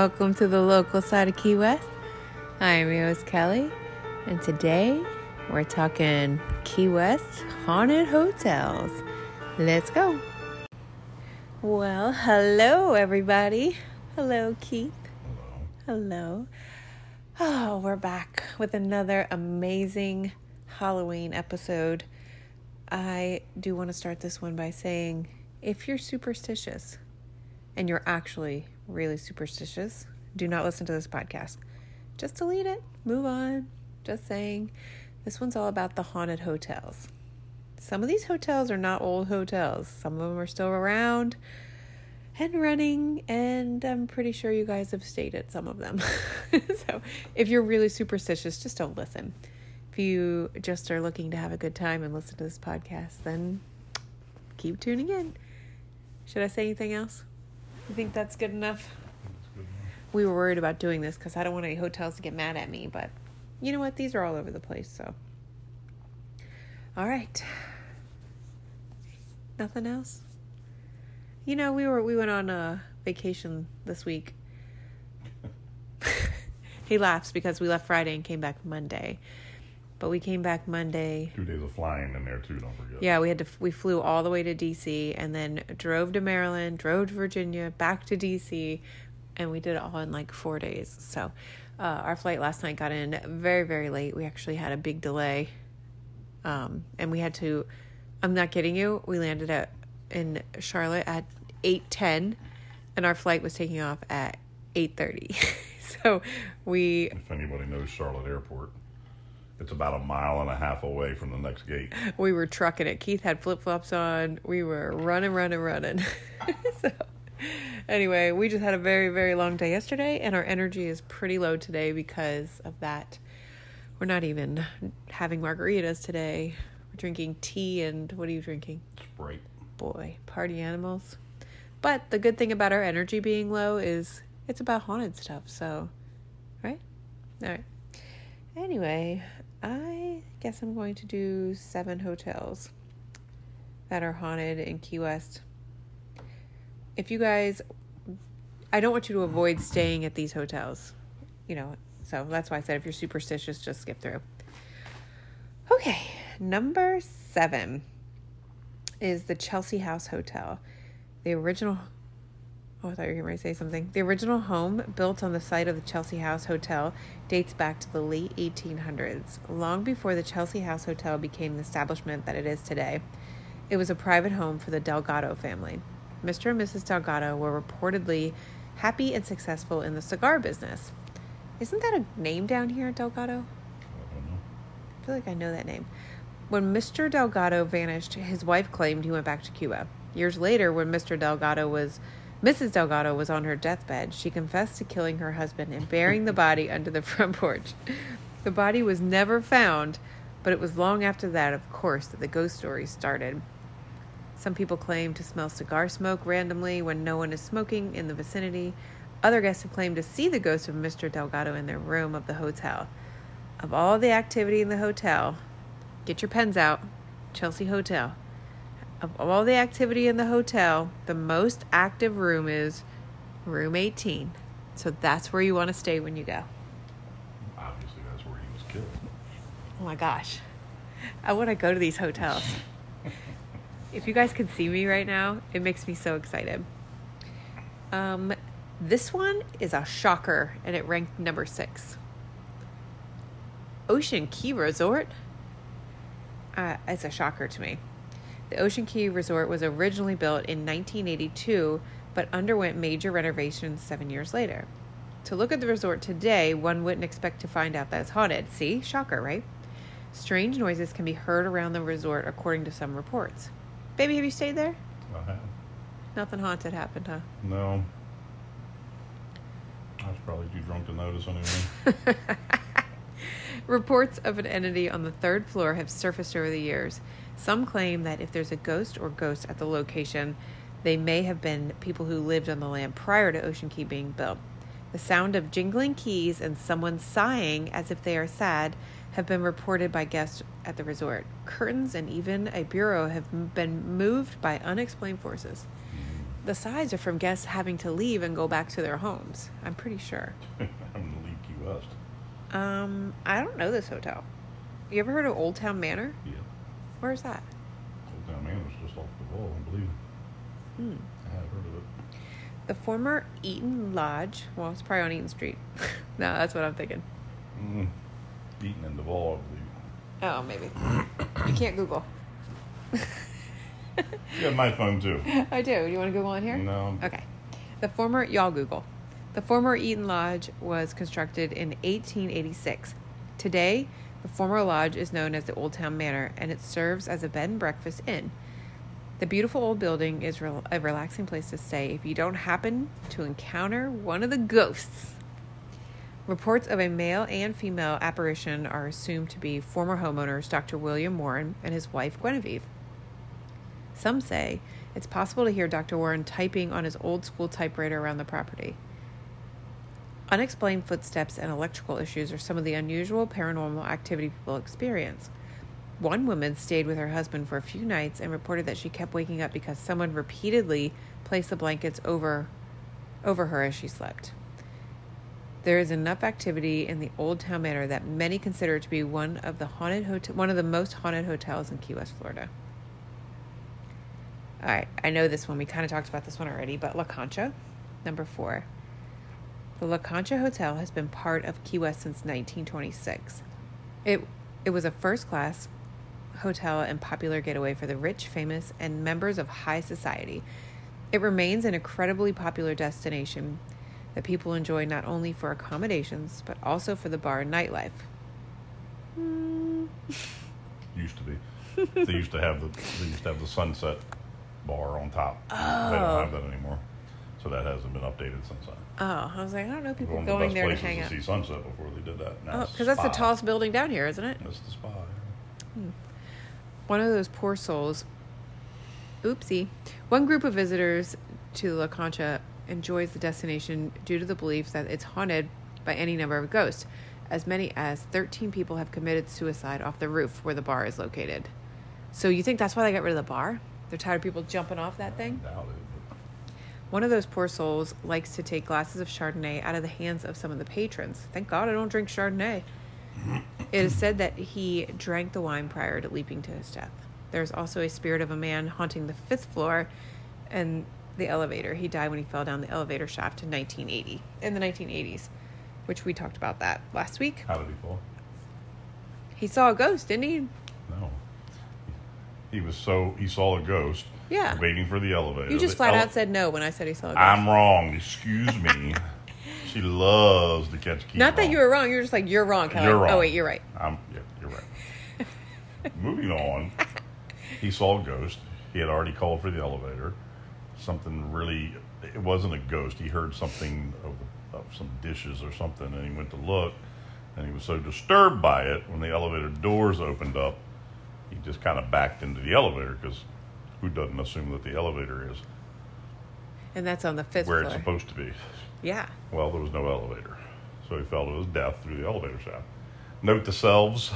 Welcome to the local side of Key West. I'm Rose Kelly, and today we're talking Key West haunted hotels. Let's go. Well, hello, everybody. Hello, Keith. Hello. Oh, we're back with another amazing Halloween episode. I do want to start this one by saying if you're superstitious and you're actually really superstitious, do not listen to this podcast. Just delete it, move on. Just saying. This one's all about the haunted hotels. Some of these hotels are not old hotels, some of them are still around and running, and I'm pretty sure you guys have stayed at some of them. so if you're really superstitious, just don't listen. If you just are looking to have a good time and listen to this podcast, then keep tuning in. Should I say anything else? You think that's good enough? We were worried about doing this because I don't want any hotels to get mad at me, but you know what? These are all over the place, so. All right. Nothing else? You know, we were we went on a vacation this week. he laughs because we left Friday and came back Monday. But we came back Monday. Two days of flying in there too. Don't forget. Yeah, we had to. We flew all the way to DC and then drove to Maryland, drove to Virginia, back to DC, and we did it all in like four days. So, uh, our flight last night got in very very late. We actually had a big delay, um, and we had to. I'm not kidding you. We landed at in Charlotte at eight ten, and our flight was taking off at eight thirty. so we If anybody knows Charlotte Airport, it's about a mile and a half away from the next gate. we were trucking it. Keith had flip flops on. We were running, running, running. so, anyway, we just had a very, very long day yesterday, and our energy is pretty low today because of that. We're not even having margaritas today. We're drinking tea, and what are you drinking? Sprite. Boy, party animals. But the good thing about our energy being low is it's about haunted stuff, so, right? All right. Anyway, I guess I'm going to do seven hotels that are haunted in Key West. If you guys, I don't want you to avoid staying at these hotels, you know, so that's why I said if you're superstitious, just skip through. Okay, number seven is the Chelsea House Hotel. The original Oh, I thought you were going to say something. The original home, built on the site of the Chelsea House Hotel, dates back to the late 1800s, long before the Chelsea House Hotel became the establishment that it is today. It was a private home for the Delgado family. Mr. and Mrs. Delgado were reportedly happy and successful in the cigar business. Isn't that a name down here, Delgado? I don't know. I feel like I know that name. When Mr. Delgado vanished, his wife claimed he went back to Cuba. Years later, when Mr. Delgado was Mrs. Delgado was on her deathbed, she confessed to killing her husband and burying the body under the front porch. The body was never found, but it was long after that, of course, that the ghost stories started. Some people claim to smell cigar smoke randomly when no one is smoking in the vicinity. Other guests have claimed to see the ghost of Mr. Delgado in their room of the hotel. Of all the activity in the hotel, get your pens out. Chelsea Hotel. Of all the activity in the hotel, the most active room is room 18. So that's where you want to stay when you go. Obviously, that's where he was killed. Oh my gosh. I want to go to these hotels. if you guys can see me right now, it makes me so excited. Um, this one is a shocker and it ranked number six. Ocean Key Resort. Uh, it's a shocker to me. The Ocean Key Resort was originally built in 1982 but underwent major renovations seven years later. To look at the resort today, one wouldn't expect to find out that it's haunted. See? Shocker, right? Strange noises can be heard around the resort, according to some reports. Baby, have you stayed there? I have. Nothing haunted happened, huh? No. I was probably too drunk to notice anyway. Reports of an entity on the third floor have surfaced over the years. Some claim that if there's a ghost or ghosts at the location, they may have been people who lived on the land prior to Ocean Key being built. The sound of jingling keys and someone sighing as if they are sad have been reported by guests at the resort. Curtains and even a bureau have been moved by unexplained forces. the sides are from guests having to leave and go back to their homes. I'm pretty sure. I'm leave Key West. Um, I don't know this hotel. You ever heard of Old Town Manor? Yeah. Where's that? Old Town Manor Manor's just off the wall, I believe. Hmm. I have heard of it. The former Eaton Lodge. Well, it's probably on Eaton Street. no, that's what I'm thinking. Mm. Eaton and Duval, I believe. Oh, maybe. you can't Google. You have my phone too. I do. You want to Google on here? No. Okay. The former, y'all Google. The former Eaton Lodge was constructed in 1886. Today, the former lodge is known as the Old Town Manor and it serves as a bed and breakfast inn. The beautiful old building is rel- a relaxing place to stay if you don't happen to encounter one of the ghosts. Reports of a male and female apparition are assumed to be former homeowners Dr. William Warren and his wife Guinevere. Some say it's possible to hear Dr. Warren typing on his old school typewriter around the property. Unexplained footsteps and electrical issues are some of the unusual paranormal activity people experience. One woman stayed with her husband for a few nights and reported that she kept waking up because someone repeatedly placed the blankets over over her as she slept. There is enough activity in the Old Town Manor that many consider it to be one of the haunted hotel, one of the most haunted hotels in Key West, Florida. All right, I know this one. We kind of talked about this one already, but La Concha, number four. The La Concha Hotel has been part of Key West since 1926. It it was a first class hotel and popular getaway for the rich, famous, and members of high society. It remains an incredibly popular destination that people enjoy not only for accommodations but also for the bar and nightlife. Used to be. they used to have the they used to have the Sunset bar on top. They Oh. don't have that oh. anymore. So that hasn't been updated since then. Oh, I was like, I don't know people One of the going best there to places hang to out. see sunset before they did that. Now Oh, it's because that's the Spa. tallest building down here, isn't it? That's the spa. Hmm. One of those poor souls. Oopsie. One group of visitors to La Concha enjoys the destination due to the belief that it's haunted by any number of ghosts. As many as 13 people have committed suicide off the roof where the bar is located. So you think that's why they got rid of the bar? They're tired of people jumping off that thing? Doubt it. One of those poor souls likes to take glasses of Chardonnay out of the hands of some of the patrons. Thank God I don't drink Chardonnay. It is said that he drank the wine prior to leaping to his death. There's also a spirit of a man haunting the fifth floor and the elevator. He died when he fell down the elevator shaft in 1980, in the 1980s, which we talked about that last week. How did he fall? He saw a ghost, didn't he? No. He was so he saw a ghost. Yeah. Waiting for the elevator. You just The flat ele- out said no when I said he saw a ghost. I'm wrong. Excuse me. she loves to catch keys. Not that wrong. you were wrong. You're just like you're wrong. Kelly. You're wrong. Oh wait, you're right. I'm, yeah, you're right. Moving on, he saw a ghost. He had already called for the elevator. Something really, it wasn't a ghost. He heard something of, of some dishes or something, and he went to look. And he was so disturbed by it when the elevator doors opened up, he just kind of backed into the elevator because who doesn't assume that the elevator is And that's on the fifth where floor. it's supposed to be? yeah. Well, there was no elevator. So he fell to his death through the elevator shaft. Note to selves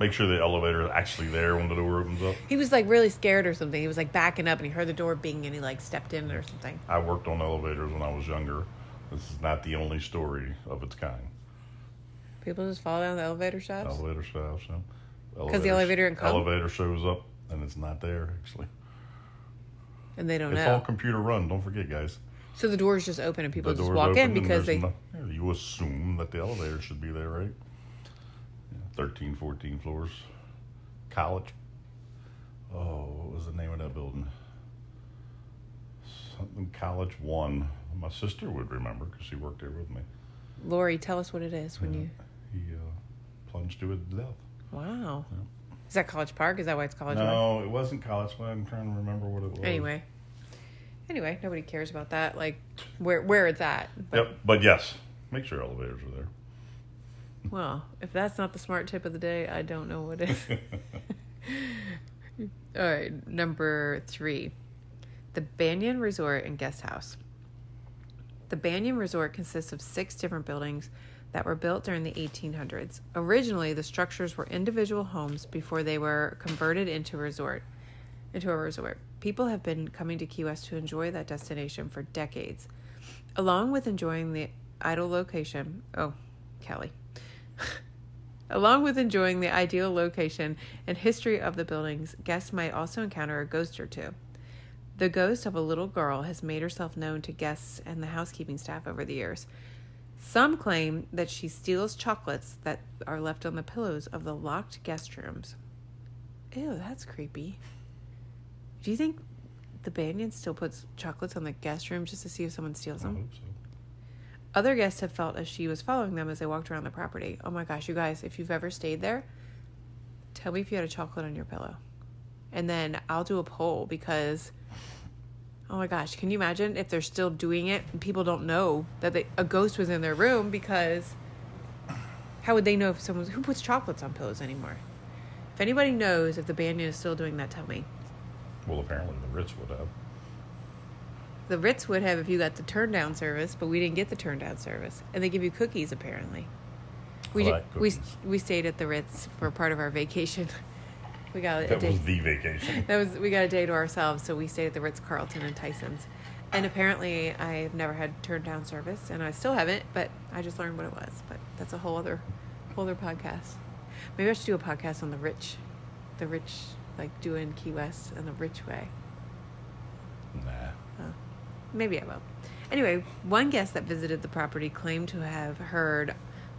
make sure the elevator is actually there when the door opens up. He was like really scared or something. He was like backing up and he heard the door bing and he like stepped in or something. I worked on elevators when I was younger. This is not the only story of its kind. People just fall down the elevator shafts. Elevator shafts. yeah. 'Cause the elevator didn't come? Elevator shows up and it's not there actually. And they don't It's know. all computer run. Don't forget, guys. so the doors just open and people the just walk in because they. no- you assume that the elevator should be there, right? Yeah, 13, 14 floors. College. Oh, what was the name of that building? Something College One. My sister would remember because she worked there with me. Lori, tell us what it is when you. He uh, plunged to his death. Wow. Is that College Park? Is that why it's College Park? No, it wasn't College One. I'm trying to remember what it was. Anyway. Anyway, nobody cares about that. Like where where it's at. But, Yep, but yes, make sure elevators are there. Well, if that's not the smart tip of the day, I don't know what is. All right, number three, the Banyan Resort and Guest House. The Banyan Resort consists of six different buildings that were built during the 1800s. Originally, the structures were individual homes before they were converted into a resort. into a resort. People have been coming to Key West to enjoy that destination for decades. Along with enjoying the idle location, oh, Kelly. Along with enjoying the ideal location and history of the buildings, guests might also encounter a ghost or two. The ghost of a little girl has made herself known to guests and the housekeeping staff over the years. Some claim that she steals chocolates that are left on the pillows of the locked guest rooms. Ew, that's creepy. Do you think the Banyan still puts chocolates on the guest room just to see if someone steals them? so. Other guests have felt as she was following them as they walked around the property. Oh my gosh, you guys, if you've ever stayed there, tell me if you had a chocolate on your pillow. And then I'll do a poll because, oh my gosh, can you imagine if they're still doing it and people don't know that they, a ghost was in their room because how would they know if someone's, who puts chocolates on pillows anymore? If anybody knows if the Banyan is still doing that, tell me. Well, apparently the Ritz would have. The Ritz would have if you got the turn down service, but we didn't get the turn down service. And they give you cookies apparently. We like we we stayed at the Ritz for part of our vacation. We got a That day. was the vacation. that was we got a day to ourselves, so we stayed at the Ritz Carlton and Tyson's. And apparently, I've never had turn down service, and I still haven't. But I just learned what it was. But that's a whole other, whole other podcast. Maybe I should do a podcast on the rich, the rich, like doing Key West and the rich way. Nah. Maybe I will. Anyway, one guest that visited the property claimed to have heard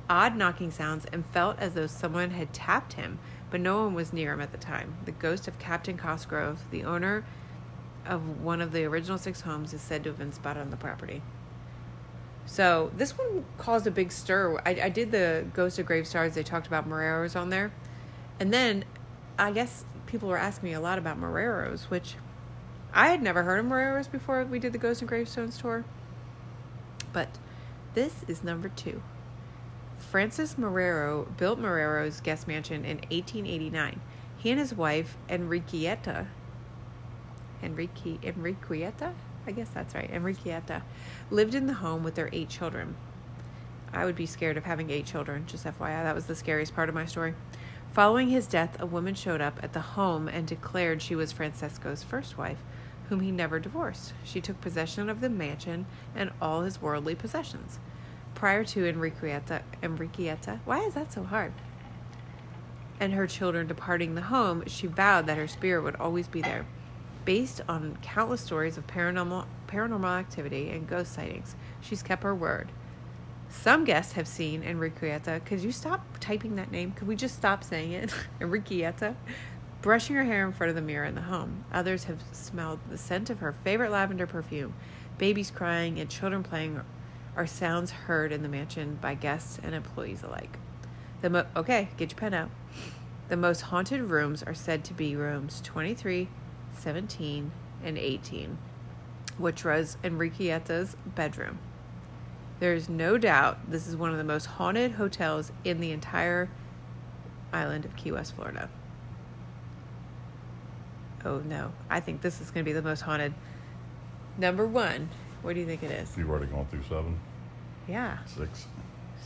odd knocking sounds and felt as though someone had tapped him, but no one was near him at the time. The ghost of Captain Cosgrove, the owner of one of the original six homes, is said to have been spotted on the property. So this one caused a big stir. I, I did the Ghost of Grave. They talked about Marrero's on there, and then I guess people were asking me a lot about Marrero's, which I had never heard of Marrero's before we did the Ghost and Gravestones tour. But this is number two. Francis Marrero built Marrero's guest mansion in 1889. He and his wife, Enriqueta, Enrique, Enriqueta? I guess that's right, Enriqueta, lived in the home with their eight children. I would be scared of having eight children, just FYI. That was the scariest part of my story. Following his death, a woman showed up at the home and declared she was Francisco's first wife, whom he never divorced. She took possession of the mansion and all his worldly possessions. Prior to Enriqueta, Enriqueta, why is that so hard? And her children departing the home, she vowed that her spirit would always be there. Based on countless stories of paranormal paranormal activity and ghost sightings, she's kept her word. Some guests have seen Enriqueta. Could you stop typing that name? Could we just stop saying it? Enriqueta. Brushing her hair in front of the mirror in the home. Others have smelled the scent of her favorite lavender perfume. Babies crying and children playing are sounds heard in the mansion by guests and employees alike. The mo- okay, get your pen out. The most haunted rooms are said to be rooms 23, 17, and 18, which was Enriqueta's bedroom. There is no doubt this is one of the most haunted hotels in the entire island of Key West, Florida. Oh no, I think this is going to be the most haunted. Number one, what do you think it is? You've already gone through seven, Yeah, six.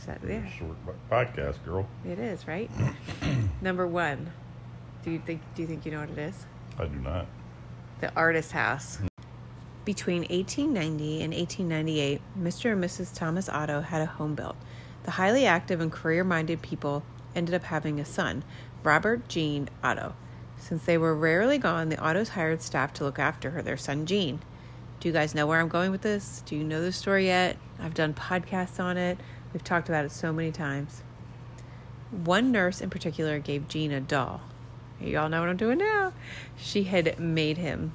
so, yeah, Short podcast, girl. it is right. Number one, do you think? Do you think you know what it is? I do not. the artist house. Between 1890 and 1898, Mr. and Mrs. Thomas Otto had a home built. The highly active and career minded people ended up having a son, Robert Gene Otto. Since they were rarely gone, the Ottos hired staff to look after her, their son Gene. Do you guys know where I'm going with this? Do you know the story yet? I've done podcasts on it. We've talked about it so many times. One nurse in particular gave Gene a doll. You all know what I'm doing now. She had made him.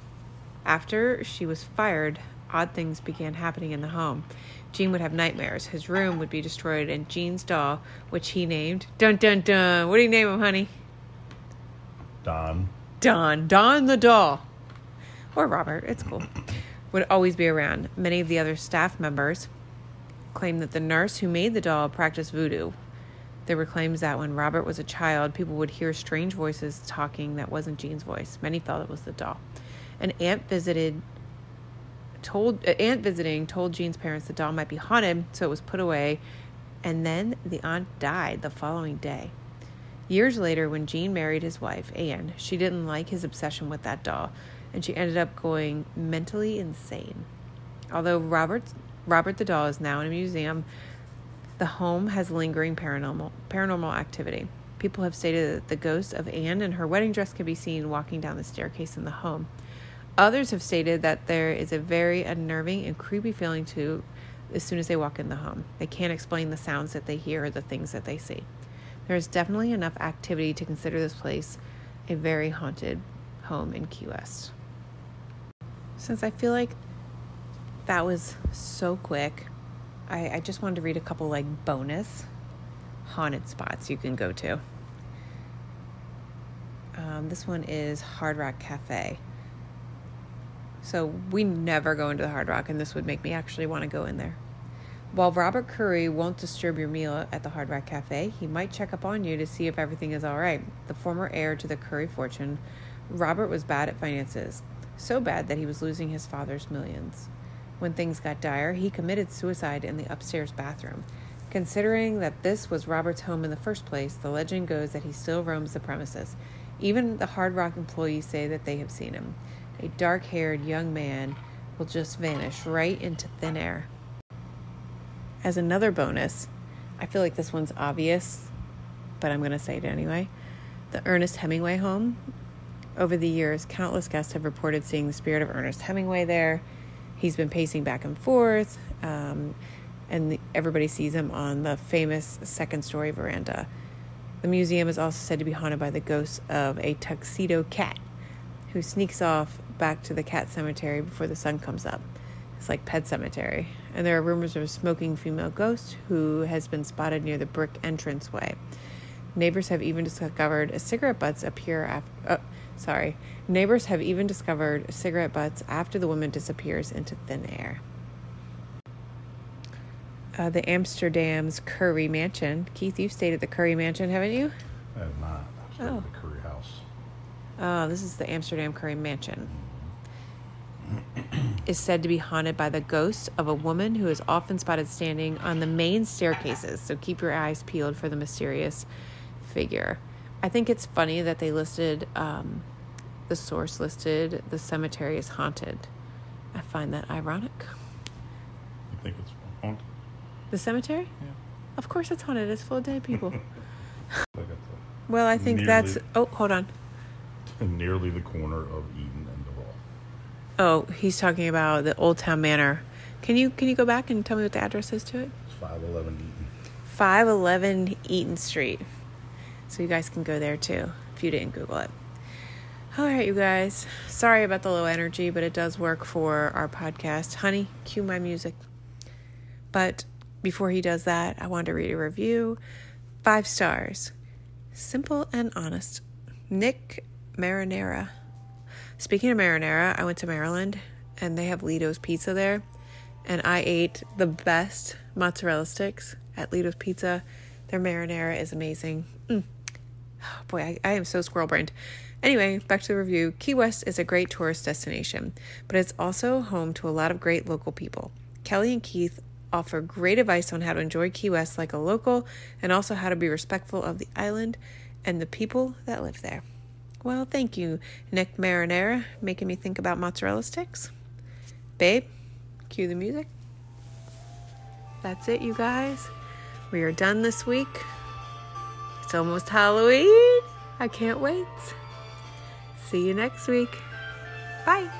After she was fired, odd things began happening in the home. Gene would have nightmares. His room would be destroyed, and Gene's doll, which he named Dun Dun Dun. What do you name him, honey? Don. Don. Don the doll. Or Robert. It's cool. Would always be around. Many of the other staff members claimed that the nurse who made the doll practiced voodoo. There were claims that when Robert was a child, people would hear strange voices talking that wasn't Gene's voice. Many felt it was the doll. An aunt visited told uh, aunt visiting told Gene's parents the doll might be haunted, so it was put away, and then the aunt died the following day. Years later, when Gene married his wife, Anne, she didn't like his obsession with that doll, and she ended up going mentally insane. Although Robert, Robert the doll is now in a museum, the home has lingering paranormal, paranormal activity. People have stated that the ghost of Anne in her wedding dress can be seen walking down the staircase in the home. Others have stated that there is a very unnerving and creepy feeling to as soon as they walk in the home. They can't explain the sounds that they hear or the things that they see. There is definitely enough activity to consider this place a very haunted home in Key West. Since I feel like that was so quick, I, I just wanted to read a couple like bonus haunted spots you can go to. Um, this one is Hard Rock Cafe. So we never go into the Hard Rock, and this would make me actually want to go in there. While Robert Curry won't disturb your meal at the Hard Rock Cafe, he might check up on you to see if everything is all right. The former heir to the Curry fortune, Robert was bad at finances, so bad that he was losing his father's millions. When things got dire, he committed suicide in the upstairs bathroom. Considering that this was Robert's home in the first place, the legend goes that he still roams the premises. Even the Hard Rock employees say that they have seen him. A dark haired young man will just vanish right into thin air. As another bonus, I feel like this one's obvious, but I'm going to say it anyway. The Ernest Hemingway home. Over the years, countless guests have reported seeing the spirit of Ernest Hemingway there. He's been pacing back and forth, um, and the, everybody sees him on the famous second story veranda. The museum is also said to be haunted by the ghost of a tuxedo cat who sneaks off back to the cat cemetery before the sun comes up. It's like Pet Cemetery. And there are rumors of a smoking female ghost who has been spotted near the brick entranceway. Neighbors have even discovered cigarette butts appear after. Oh, sorry. Neighbors have even discovered cigarette butts after the woman disappears into thin air. Uh, the Amsterdam's Curry Mansion. Keith, you've stayed at the Curry Mansion, haven't you? I have not. I stayed Oh. at the Curry House. Oh, this is the Amsterdam Curry Mansion. is said to be haunted by the ghost of a woman who is often spotted standing on the main staircases. So keep your eyes peeled for the mysterious figure. I think it's funny that they listed um, the source listed the cemetery is haunted. I find that ironic. You think it's haunted? The cemetery? Yeah. Of course it's haunted. It's full of dead people. Well, I think that's. Oh, hold on. nearly the corner of Eaton and Duval. Oh, he's talking about the Old Town Manor. Can you can you go back and tell me what the address is to it? It's 511 Eaton. 511 Eaton Street. So you guys can go there too if you didn't Google it. All right, you guys. Sorry about the low energy, but it does work for our podcast. Honey, cue my music. But before he does that, I wanted to read a review. Five stars. Simple and honest. Nick Marinara. Speaking of marinara, I went to Maryland and they have Ledo's Pizza there. And I ate the best mozzarella sticks at Ledo's Pizza. Their marinara is amazing. Mm. Oh, boy, I, I am so squirrel brained. Anyway, back to the review. Key West is a great tourist destination, but it's also home to a lot of great local people. Kelly and Keith offer great advice on how to enjoy Key West like a local and also how to be respectful of the island and the people that live there. Well, thank you, Nick Marinara, making me think about mozzarella sticks. Babe, cue the music. That's it, you guys. We are done this week. It's almost Halloween. I can't wait. See you next week. Bye.